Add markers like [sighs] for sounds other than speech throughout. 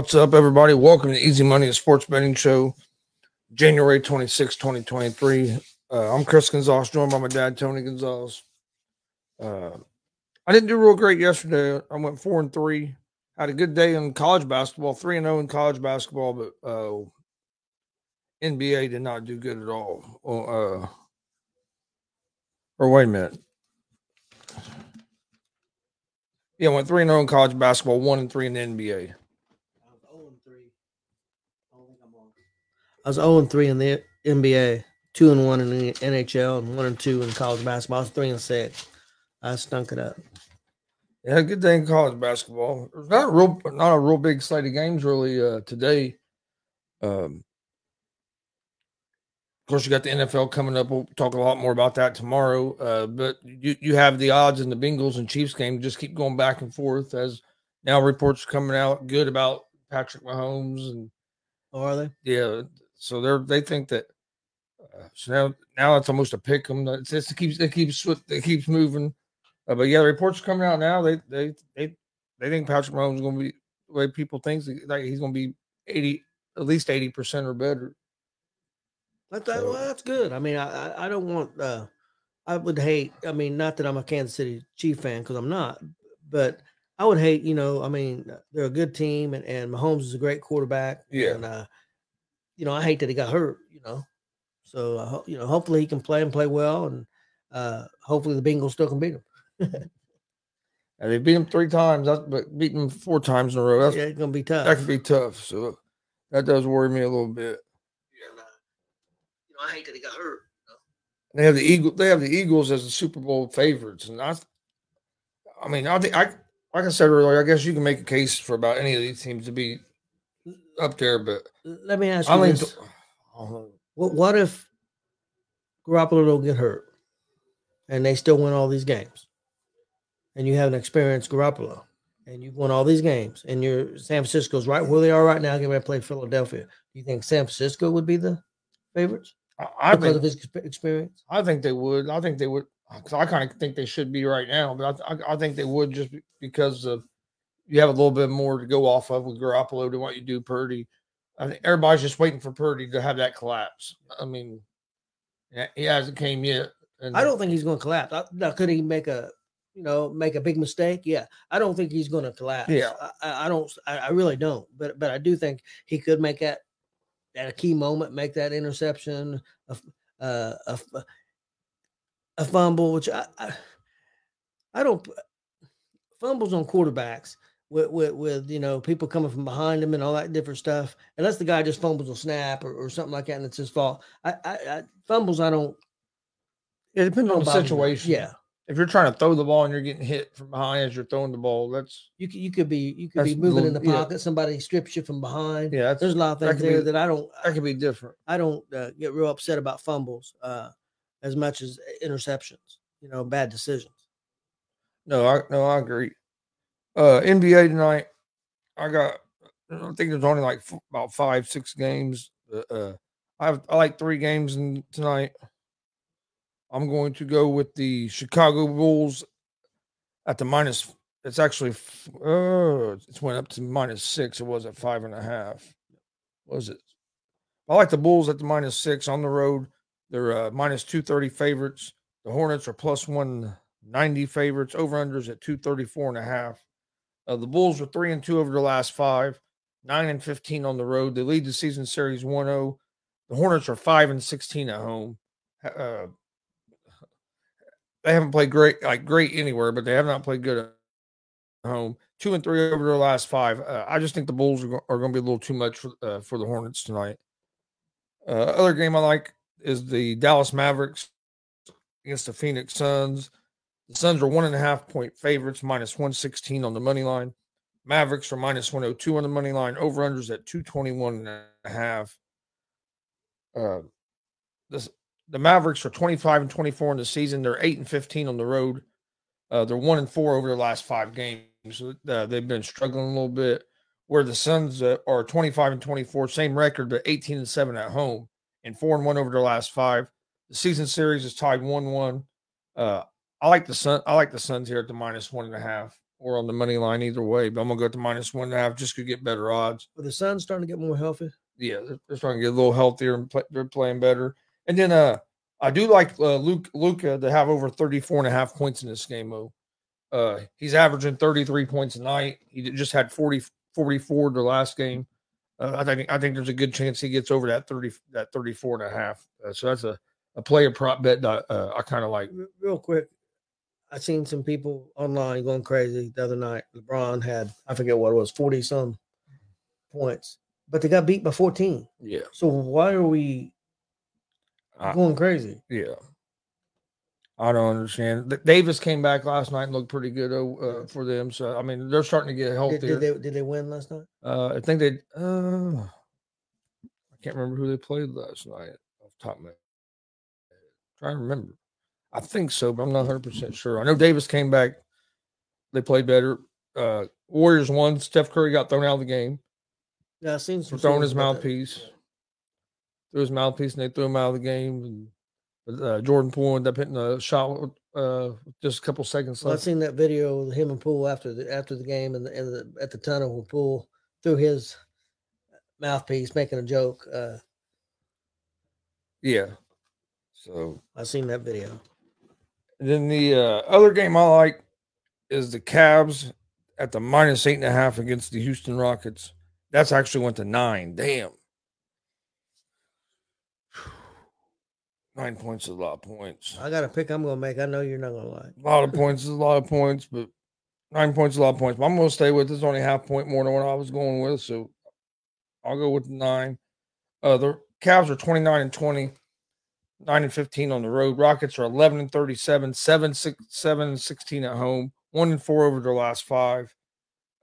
what's up, everybody? Welcome to Easy Money, a sports betting show, January 26, 2023. Uh, I'm Chris Gonzalez, joined by my dad, Tony Gonzalez. Uh, I didn't do real great yesterday. I went four and three. Had a good day in college basketball, three and zero in college basketball, but uh, NBA did not do good at all. Uh, or wait a minute. Yeah, went three and zero in college basketball, one and three in the NBA. I was 0 and 3. I don't think I'm on. I was 0 and 3 in the NBA, 2 and 1 in the NHL, and 1 and 2 in college basketball. I was 3 and 6. I stunk it up. Yeah, good day in college basketball. There's not a real, not a real big slate of games really uh, today. Um, of course, you got the NFL coming up. We'll talk a lot more about that tomorrow. Uh, but you you have the odds in the Bengals and Chiefs game just keep going back and forth as now reports are coming out good about Patrick Mahomes and Oh, are they? yeah, so they're they think that. Uh, so now now it's almost a pick 'em. It's just it keeps it keeps it keeps moving. Uh, but yeah, the reports are coming out now. They they they they think Patrick Mahomes is going to be the way people think like he's going to be eighty at least eighty percent or better. That's, that, So- well, that's good. I mean, I, I, I don't want, uh, I would hate, I mean, not that I'm a Kansas City Chief fan because I'm not, but I would hate, you know, I mean, they're a good team and, and Mahomes is a great quarterback. Yeah. And, uh, you know, I hate that he got hurt, you know. So, uh, you know, hopefully he can play and play well. And uh, hopefully the Bengals still can beat him. [laughs] And they beat him three times, that's, but beat him four times in a row. That's, yeah, going to be tough. That could be tough. So that does worry me a little bit. Uh, you know, I hate that he got hurt. They have the Eagle. They have the Eagles as the Super Bowl favorites, and I, I mean, I think I, like I said earlier, I guess you can make a case for about any of these teams to be up there, but Let me ask you I mean, this. Uh-huh. What what if Garoppolo don't get hurt and they still win all these games? And you have an experienced Garoppolo and you've won all these games and you're San Francisco's right where they are right now, getting ready to play Philadelphia. Do you think San Francisco would be the favorites I, I because think of his experience? I think they would. I think they would. I kind of think they should be right now, but I, I, I think they would just because of you have a little bit more to go off of with Garoppolo than what you do Purdy. I think everybody's just waiting for Purdy to have that collapse. I mean, yeah, he hasn't came yet. And I don't think he's going to collapse. I, now, could he make a you know make a big mistake? Yeah, I don't think he's going to collapse. Yeah. I, I don't. I, I really don't. But but I do think he could make that at a key moment, make that interception, a uh, a, a fumble, which I, I I don't fumbles on quarterbacks with, with with you know people coming from behind him and all that different stuff. Unless the guy just fumbles a snap or, or something like that, and it's his fault. I, I, I fumbles. I don't. It depends on the me. situation. Yeah. If you're trying to throw the ball and you're getting hit from behind as you're throwing the ball, that's You could you could be you could be moving in little- the yeah. pocket. Somebody strips you from behind. yeah, that's, There's a lot of that things be- there that I don't that could be different. I don't uh, get real upset about fumbles uh, as much as interceptions. You know, bad decisions. No, I no, I agree. Uh NBA tonight, I got. I think there's only like f- about five, six games. but, Uh, I have I like three games in tonight. I'm going to go with the Chicago Bulls at the minus. It's actually uh, it's went up to minus six. It was at five and a half. Was it? I like the Bulls at the minus six on the road. They're uh, minus two thirty favorites. The Hornets are plus one ninety favorites. Over unders at two thirty four and a half. Uh, the Bulls are three and two over the last five, nine and fifteen on the road. They lead the season series 1-0. The Hornets are five and sixteen at home. Uh, they haven't played great, like great anywhere, but they have not played good at home. Two and three over their last five. Uh, I just think the Bulls are, go- are going to be a little too much for uh, for the Hornets tonight. Uh, other game I like is the Dallas Mavericks against the Phoenix Suns. The Suns are one and a half point favorites, minus 116 on the money line. Mavericks are minus 102 on the money line. Over unders at 221 and a half. Uh, this, the Mavericks are 25 and 24 in the season. They're 8 and 15 on the road. Uh, they're 1 and 4 over their last five games. Uh, they've been struggling a little bit. Where the Suns uh, are 25 and 24, same record, but 18 and 7 at home and 4 and 1 over their last five. The season series is tied 1 1. Uh, I like the Sun. I like the Suns here at the minus one and a half. or on the money line either way. But I'm gonna go to minus one and a half just to get better odds. But the Suns starting to get more healthy. Yeah, they're, they're starting to get a little healthier and play, they're playing better. And then uh, I do like uh, Luke Luka to have over 34 and a half points in this game. Though. Uh, he's averaging 33 points a night. He just had 40, 44 the last game. Uh, I think I think there's a good chance he gets over that 30 that 34 and a half. Uh, so that's a a player prop bet that uh, I kind of like. Real quick, I seen some people online going crazy the other night. LeBron had I forget what it was, 40 some points, but they got beat by 14. Yeah. So why are we I- going crazy? Yeah. I don't understand. Davis came back last night and looked pretty good uh, for them. So I mean, they're starting to get Did, healthier. did they did they win last night? Uh, I think they. Uh, I can't remember who they played last night off top of my. Trying to remember. I think so, but I'm not 100 percent sure. I know Davis came back. They played better. Uh, Warriors won. Steph Curry got thrown out of the game Yeah, I seen some throwing his that. mouthpiece. Threw his mouthpiece and they threw him out of the game. And uh, Jordan Poole ended up hitting a shot uh, just a couple seconds Well, I've seen that video of him and Poole after the after the game and the, and the, at the tunnel with Poole through his mouthpiece making a joke. Uh, Yeah. So I've seen that video. Then the uh, other game I like is the Cavs at the minus eight and a half against the Houston Rockets. That's actually went to nine. Damn. [sighs] Nine points is a lot of points. I got a pick I'm gonna make. I know you're not gonna lie. A lot of points is a lot of points, but nine points is a lot of points. But I'm going to stay with this. Only half point more than what I was going with, so I'll go with nine. Uh, the Cavs are 29 and 20, 9 and 15 on the road. Rockets are 11 and 37, 7, 6, 7 and 16 at home, 1 and 4 over their last five.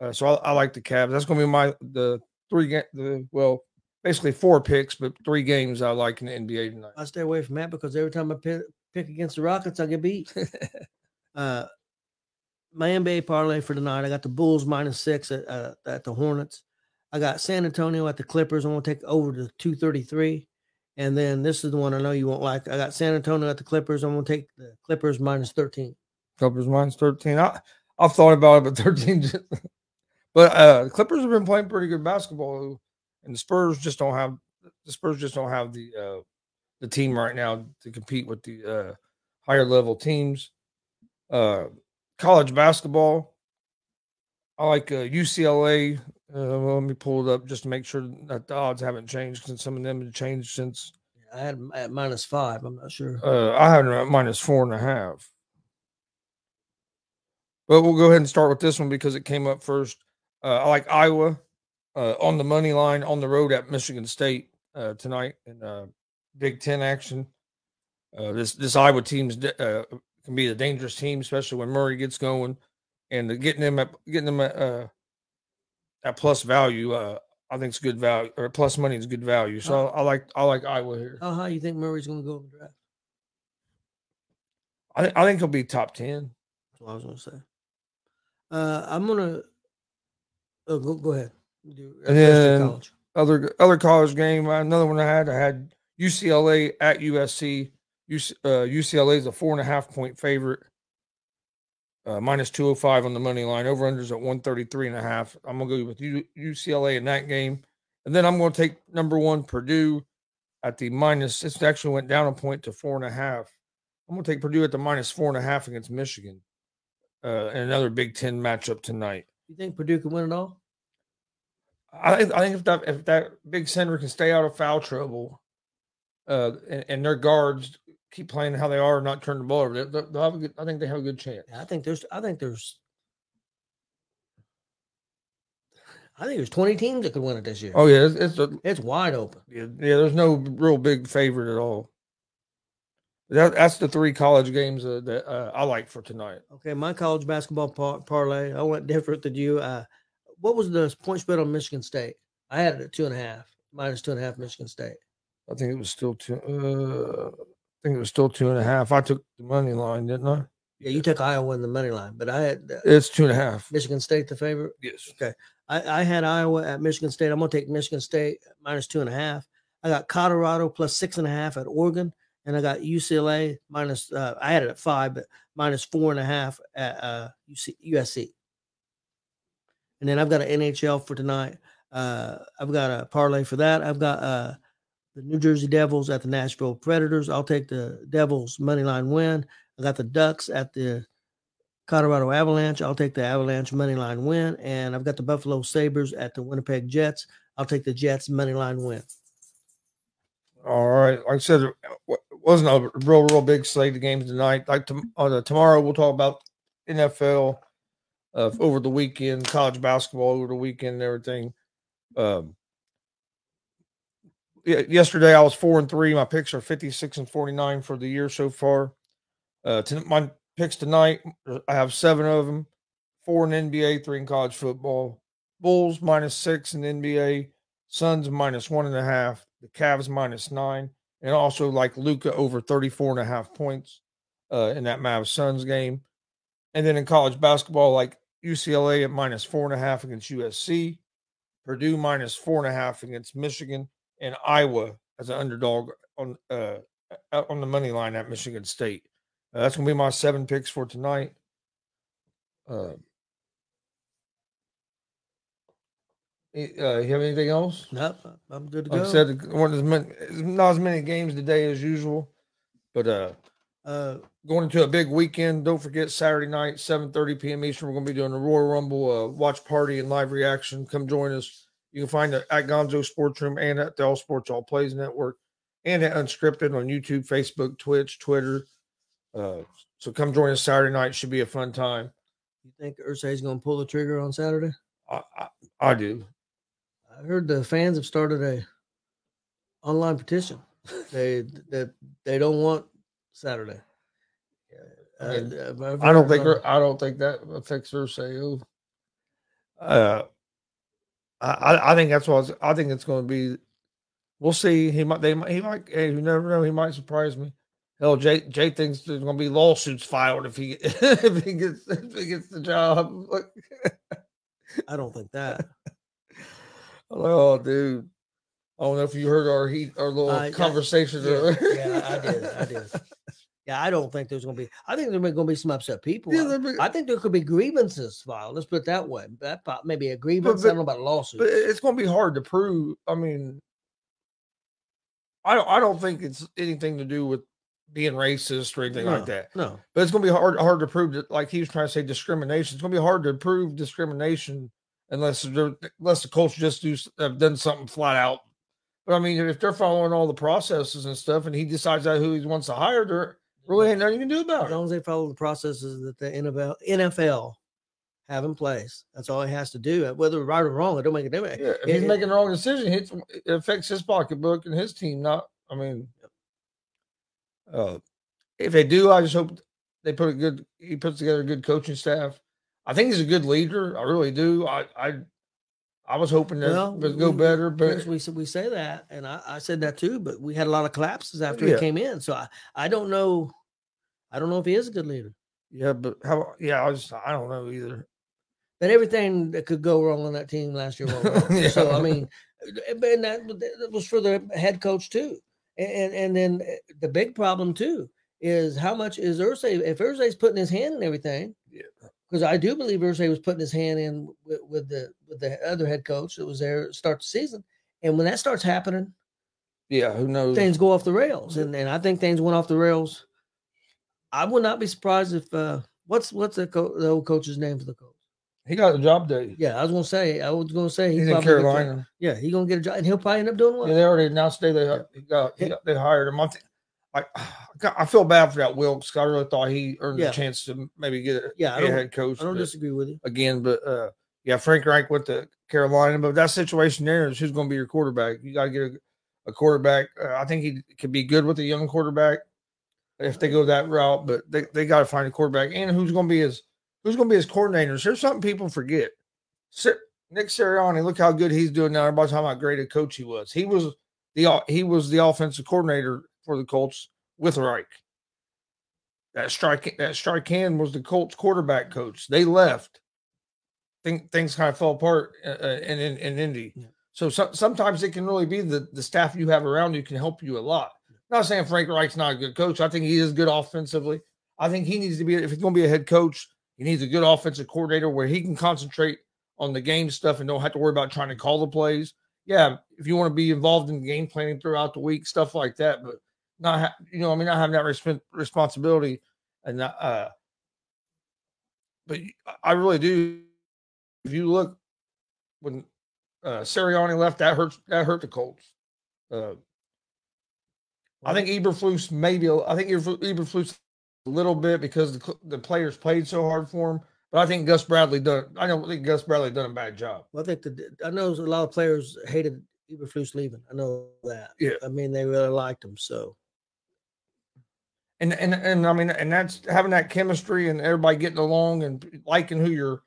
Uh, so I, I like the Cavs. That's going to be my the three ga- the well basically four picks, but three games I like in the NBA tonight. I stay away from that because every time I pick, pick against the Rockets, I get beat. [laughs] uh, my NBA parlay for tonight, I got the Bulls minus six at, uh, at the Hornets. I got San Antonio at the Clippers. I'm going to take over to 233. And then this is the one I know you won't like. I got San Antonio at the Clippers. I'm going to take the Clippers minus 13. Clippers minus 13. I, I've thought about it, but [laughs] 13. just- but uh, the Clippers have been playing pretty good basketball, and the Spurs just don't have the Spurs just don't have the uh, the team right now to compete with the uh, higher level teams. Uh, college basketball, I like uh, UCLA. Uh, well, let me pull it up just to make sure that the odds haven't changed since some of them have changed since I had at minus five. I'm not sure. uh, I had at minus four and a half. But we'll go ahead and start with this one because it came up first. Uh, I like Iowa uh, on the money line on the road at Michigan State uh, tonight in uh, Big Ten action. Uh, this this Iowa team's uh, can be a dangerous team, especially when Murray gets going, and getting them at getting them at, uh, at plus value. Uh, I think it's good value, or plus money is good value. So I, like I like Iowa here. How high you think Murray's going to go in the draft? I, thi- I think he'll be top ten. That's what I was going to say. Uh, I'm going to oh, go, go ahead. Do, And then- college. other other college game. uh, Another one I had. I had UCLA at USC. UC, uh, UCLA is a four and a half point favorite. Uh, minus 205 on the money line. Over unders at 133 and a half. I'm going to go with U, UCLA in that game. And then I'm going to take number one Purdue at the minus. It actually went down a point to four and a half. I'm going to take Purdue at the minus four and a half against Michigan. Uh, in another Big Ten matchup tonight. You think Purdue can win it all? I think I think if that if that big center can stay out of foul trouble, uh, and, and their guards keep playing how they are, and not turn the ball over, they- they'll, they'll have a good. I think they have a good chance. I think there's. I think there's. I think there's 20 teams that could win it this year. Oh yeah, it's, it's a, It's wide open. yeah, yeah. There's no real big favorite at all. That, that's the three college games uh, that uh, I like for tonight. Okay, my college basketball par- parlay. I went different than you. Uh, what was the point spread on Michigan State? I had it at two and a half, minus two and a half Michigan State. I think it was still two. Think it was still two and a half. I took the money line, didn't I? Yeah, you took Iowa in the money line, but I had uh, It's two and a half. Michigan State the favorite. Yes. Okay. I, I had Iowa at Michigan State. I'm gonna take Michigan State minus two and a half. I got Colorado plus six and a half at Oregon, and I got UCLA minus. Uh, I had it at five, but minus four and a half at uh, UC, USC. and then I've got an NHL for tonight. Uh, I've got a parlay for that. I've got uh, the New Jersey Devils at the Nashville Predators. I'll take the Devils money line win. I got the Ducks at the Colorado Avalanche. I'll take the Avalanche money line win, and I've got the Buffalo Sabres at the Winnipeg Jets. I'll take the Jets money line win. All right. Like I said, it wasn't a real, real big slate of games tonight. Like tomorrow, we'll talk about NFL uh, over the weekend, college basketball over the weekend, and everything. Um, yesterday I was four and three. My picks are fifty six and forty nine for the year so far. Uh, to, my picks tonight, I have seven of them, four in NBA, three in college football. Bulls minus six in NBA, Suns minus one and a half, the Cavs minus nine, and also like Luka over 34 and a half points uh, in that Mavs Suns game. And then in college basketball, like UCLA at minus four and a half against USC, Purdue minus four and a half against Michigan, and Iowa as an underdog on uh, on the money line at Michigan State. Uh, that's gonna be my seven picks for tonight. Uh, Uh, you have anything else? Nope, I'm good to like go. I said, one as many, not as many games today as usual, but uh, uh, going into a big weekend. Don't forget Saturday night, 7:30 p.m. Eastern. We're going to be doing a Royal Rumble uh, watch party and live reaction. Come join us. You can find it at Gonzo Sports Room and at the All Sports All Plays Network and at Unscripted on YouTube, Facebook, Twitch, Twitter. Uh, so come join us Saturday night. Should be a fun time. You think Irsay's going to pull the trigger on Saturday? I, I, I do. I heard the fans have started a online petition. they that they don't want Saturday. I, mean, uh, I don't think her, I don't think that affects her sale. Uh, I I think that's what I think it's going to be. We'll see. He might they might. he might hey, you never know. He might surprise me. Hell, Jay Jay thinks there's going to be lawsuits filed if he [laughs] if he gets if he gets the job. I don't think that. [laughs] Oh, dude. I don't know if you heard our heat, our little uh, conversation. Yeah, yeah, I did. I did. [laughs] Yeah, I don't think there's going to be. I think there's going to be some upset people. Yeah, be, I think there could be grievances filed. Let's put it that way. That maybe a grievance. But, but, I don't know about a lawsuit. But it's going to be hard to prove. I mean, I don't. I don't think it's anything to do with being racist or anything no, like that. No, but it's going to be hard. Hard to prove that. Like he was trying to say, discrimination. It's going to be hard to prove discrimination unless unless the Colts just do have done something flat out. But I mean, if they're following all the processes and stuff, and he decides that who he wants to hire, really ain't nothing you can do about it. As long as they follow the processes that the NFL NFL have in place, that's all he has to do. Whether right or wrong, it don't make a difference. Yeah, if it, he's it, making the wrong decision, it affects his pocketbook and his team. Not, I mean, uh, if they do, I just hope they put a good. He puts together a good coaching staff I think he's a good leader. I really do. I I, I was hoping that well, would go better, but we we say that, and I, I said that too. But we had a lot of collapses after yeah. he came in, so I I don't know. I don't know if he is a good leader. Yeah, but how? Yeah, I just I don't know either. But everything that could go wrong on that team last year [laughs] yeah. So I mean, and that, that was for the head coach too. And and then eh, the big problem too is how much is Irsay if Irsay's putting his hand in everything. Yeah because I do believe Irsay was putting his hand in with, with, the with the other head coach that was there start the season, and when that starts happening, yeah, who knows? Things go off the rails, and and I think things went off the rails. I would not be surprised if uh, what's what's the, co- the old coach's name for the coach? He got the job day. Yeah, I was gonna say. I was gonna say he's in Carolina. Yeah, he's gonna get a job, and he'll probably end up doing well. Yeah, they already announced today they he got, he got they hired him. I, th- I, [sighs] I feel bad for that Wilks. I really thought he earned yeah. a chance to maybe get a, yeah, a head coach. I don't disagree with you again, but uh, yeah, Frank Reich went to Carolina, but that situation there is who's going to be your quarterback. You got to get a, a quarterback. Uh, I think he could be good with a young quarterback if they go that route, but they, they got to find a quarterback and who's going to be his who's going to be his coordinators. Here's something people forget. Nick Sirianni, look how good he's doing now. Everybody's talking about great a coach he was. He was the he was the offensive coordinator for the Colts with Reich. That strike that strike hand was the Colts quarterback coach. They left. Think things kind of fell apart uh, uh, in, in, in Indy. Yeah. So, so, sometimes it can really be the the staff you have around you can help you a lot. Not saying Frank Reich's not a good coach. I think he is good offensively. I think he needs to be if he's going to be a head coach, he needs a good offensive coordinator where he can concentrate on the game stuff and don't have to worry about trying to call the plays. Yeah, if you want to be involved in game planning throughout the week, stuff like that, but not ha- you know, I mean, not having that resp- responsibility and uh, but I really do. If you look when uh Sirianni left, that hurt that hurt the Colts. Uh, I think Eberflus maybe I think Eberflus a little bit because the, the players played so hard for him. But I think Gus Bradley done. I don't think Gus Bradley done a bad job. Well, I think the, I know a lot of players hated Eberflus leaving. I know that. Yeah. I mean, they really liked him. So. And and and I mean, and that's having that chemistry and everybody getting along and liking who you're.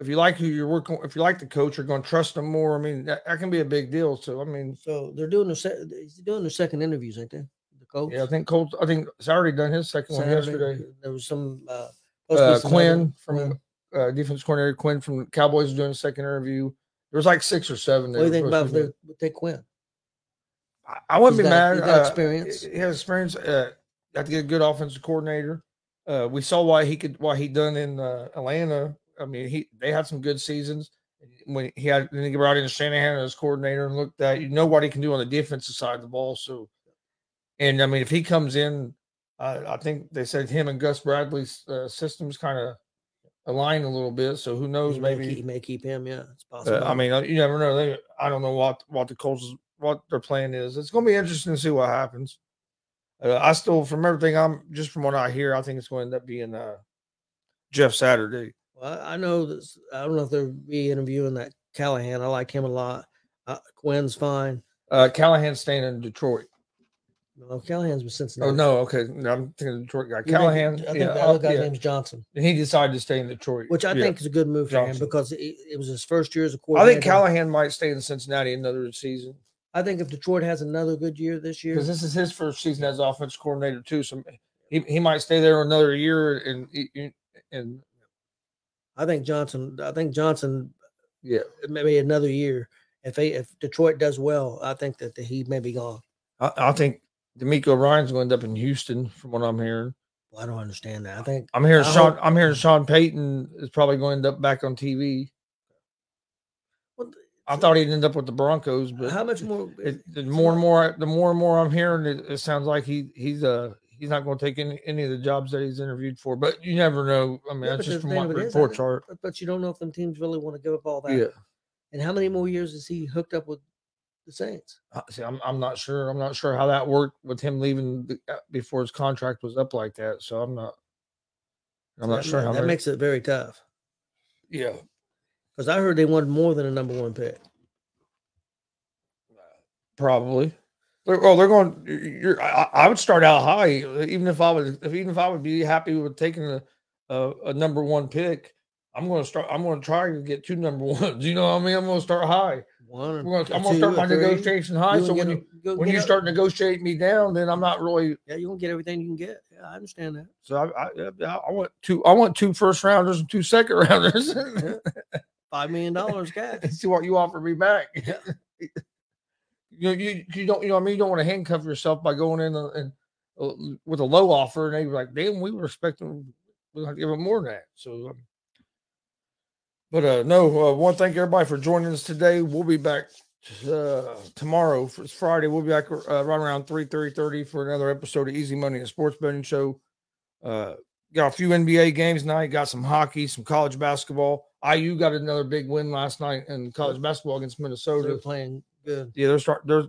If you like who you're working, if you like the coach, you're going to trust them more. I mean, that, that can be a big deal. So I mean, so they're doing the se- doing the second interviews, ain't they? The coach. Yeah, I think Colt. I think it's already done his second Saturday, one yesterday. There was some. Uh, uh, Quinn from uh, defense coordinator Quinn from Cowboys doing a second interview. There was like six or seven. What do you think about the, take Quinn? I, I wouldn't he's be got, mad. He's got uh, experience. He has experience. Uh, got to get a good offensive coordinator. Uh, we saw why he could why he done in uh, Atlanta. I mean, he they had some good seasons. When he had then he brought in Shanahan as coordinator and looked at you know what he can do on the defensive side of the ball. So, and I mean, if he comes in, uh, I think they said him and Gus Bradley's uh, systems kind of align a little bit. So who knows? He maybe keep, he may keep him. Yeah, it's possible. Uh, I mean, you never know. They, I don't know what what the Colts what their plan is. It's going to be interesting to see what happens. Uh, I still, from everything I'm just from what I hear, I think it's going to end up being uh, Jeff Saturday. Well, I know this. I don't know if they'll be interviewing that Callahan. I like him a lot. Uh, Quinn's fine. Uh, Callahan's staying in Detroit. No, Callahan's with Cincinnati. Oh no, okay. No, I'm thinking Detroit guy. Callahan. I think yeah, the other guy's yeah. name's Johnson. And he decided to stay in Detroit, which I yeah. think is a good move for Johnson. him because it, it, was his first year as a coordinator. I think Callahan might stay in Cincinnati another season. I think if Detroit has another good year this year, because this is his first season as offense coordinator too, so he, he might stay there another year and and. I think Johnson. I think Johnson. Yeah, maybe another year. If he, if Detroit does well, I think that the, he may be gone. I, I think DeMeco Ryans going to end up in Houston, from what I'm hearing. Well, I don't understand that. I think I'm hearing I Sean. hope- I'm hearing Sean Payton is probably going to end up back on TV. Well, I thought he'd end up with the Broncos, but how much more? it, the more and more, the more and more I'm hearing, it, it sounds like he he's uh he's not going to take any, any of the jobs that he's interviewed for. But you never know. I mean, Yeah, that's just from thing what of it is, reports I- are. But, you don't know if them teams really want to give up all that. Yeah. And how many more years is he hooked up with the Saints? Uh, See, I'm I'm not sure. I'm not sure how that worked with him leaving the, uh, before his contract was up like that. So I'm not. I'm not that, sure that makes it very tough. Yeah. Because I heard they wanted more than a number one pick. Probably. They're, well, they're going. You're. I, I would start out high, even if I was. If even if I would be happy with taking a a, a number one pick, I'm going to start. I'm going to try to get two number [laughs] ones. You know what I mean? I'm going to start high. One, gonna, I'm going to start my three. negotiation high. You So when get you when you a- start negotiating me down, then I'm not really. yeah, you gonna get everything you can get. Yeah, I understand that. So I I, I want two. I want two first rounders and two second [laughs] rounders. Five million dollars cash. [laughs] See what you offer me back. You you you don't you know I mean? You don't want to handcuff yourself by going in and, and uh, with a low offer and they were like damn we were expecting we have to give them more than that so um, but uh no uh, want to thank everybody for joining us today. We'll be back uh tomorrow it's Friday. We'll be back uh, right around 3 30 for another episode of Easy Money and Sports Betting Show. Uh got a few NBA games tonight got some hockey some college basketball. IU got another big win last night in college basketball against Minnesota. They're playing good. yeah, they're start they're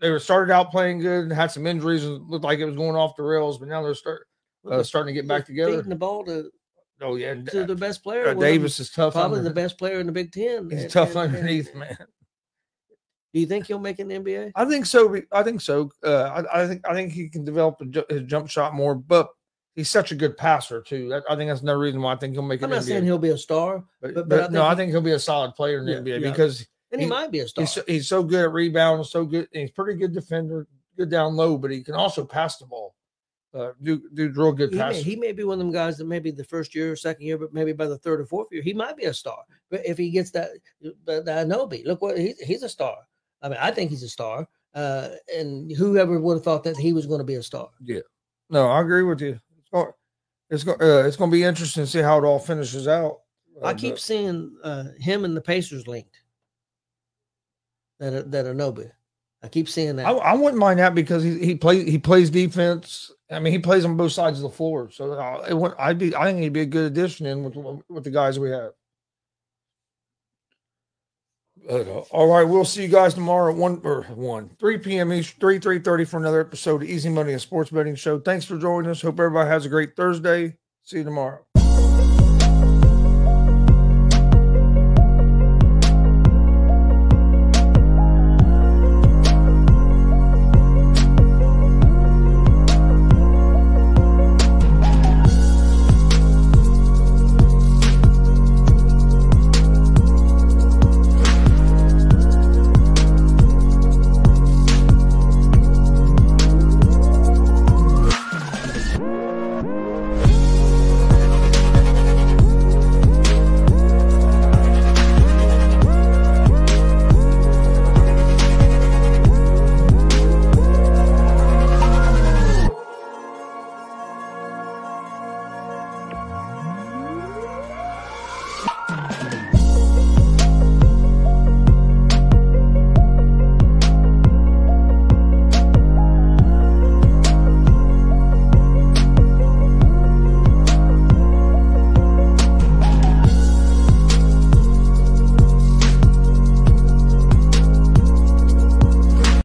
they were started out playing good, and had some injuries, and looked like it was going off the rails, but now they're start uh, starting to get back together. The ball to, Oh yeah, and, to the best player. uh, Davis is tough. probably under- the best player in the Big Ten. He's And- tough and- and underneath, man. Do you think he'll make an NBA? I think so. I think so. Uh, I, I think I think he can develop a ju- his jump shot more, but he's such a good passer too. That, I think that's another reason why I think he'll make I'm an not NBA. saying he'll be a star, but, but- but, but I no, think I think he'll be a solid player in the Yeah, NBA yeah. because and he, He- might be a star. he's so, he's so good at rebounding, so good. He's pretty good defender, good down low, but he can also pass the ball. Uh, do do real good he, may, passes. he may be one of them guys that maybe the first year or second year, but maybe by the third or fourth year, he might be a star. But if he gets that, that, Anunoby, look what he's he's a star. I mean, I think he's a star. Uh, and whoever would have thought that he was going to be a star? Yeah, no, I agree with you. It's going, it's going, uh, it's going to be interesting to see how it all finishes out. I Uh, keep but- seeing uh, him and the Pacers linked. That are, that are. I keep seeing that. I, I wouldn't mind that because he he plays he plays defense. I mean, he plays on both sides of the floor. So uh, would, I'd be I think he'd be a good addition in with with the guys we have. But, uh, all right, we'll see you guys tomorrow at one or one three p.m. each three three thirty for another episode of Easy Money, and sports betting show. Thanks for joining us. Hope everybody has a great Thursday. See you tomorrow.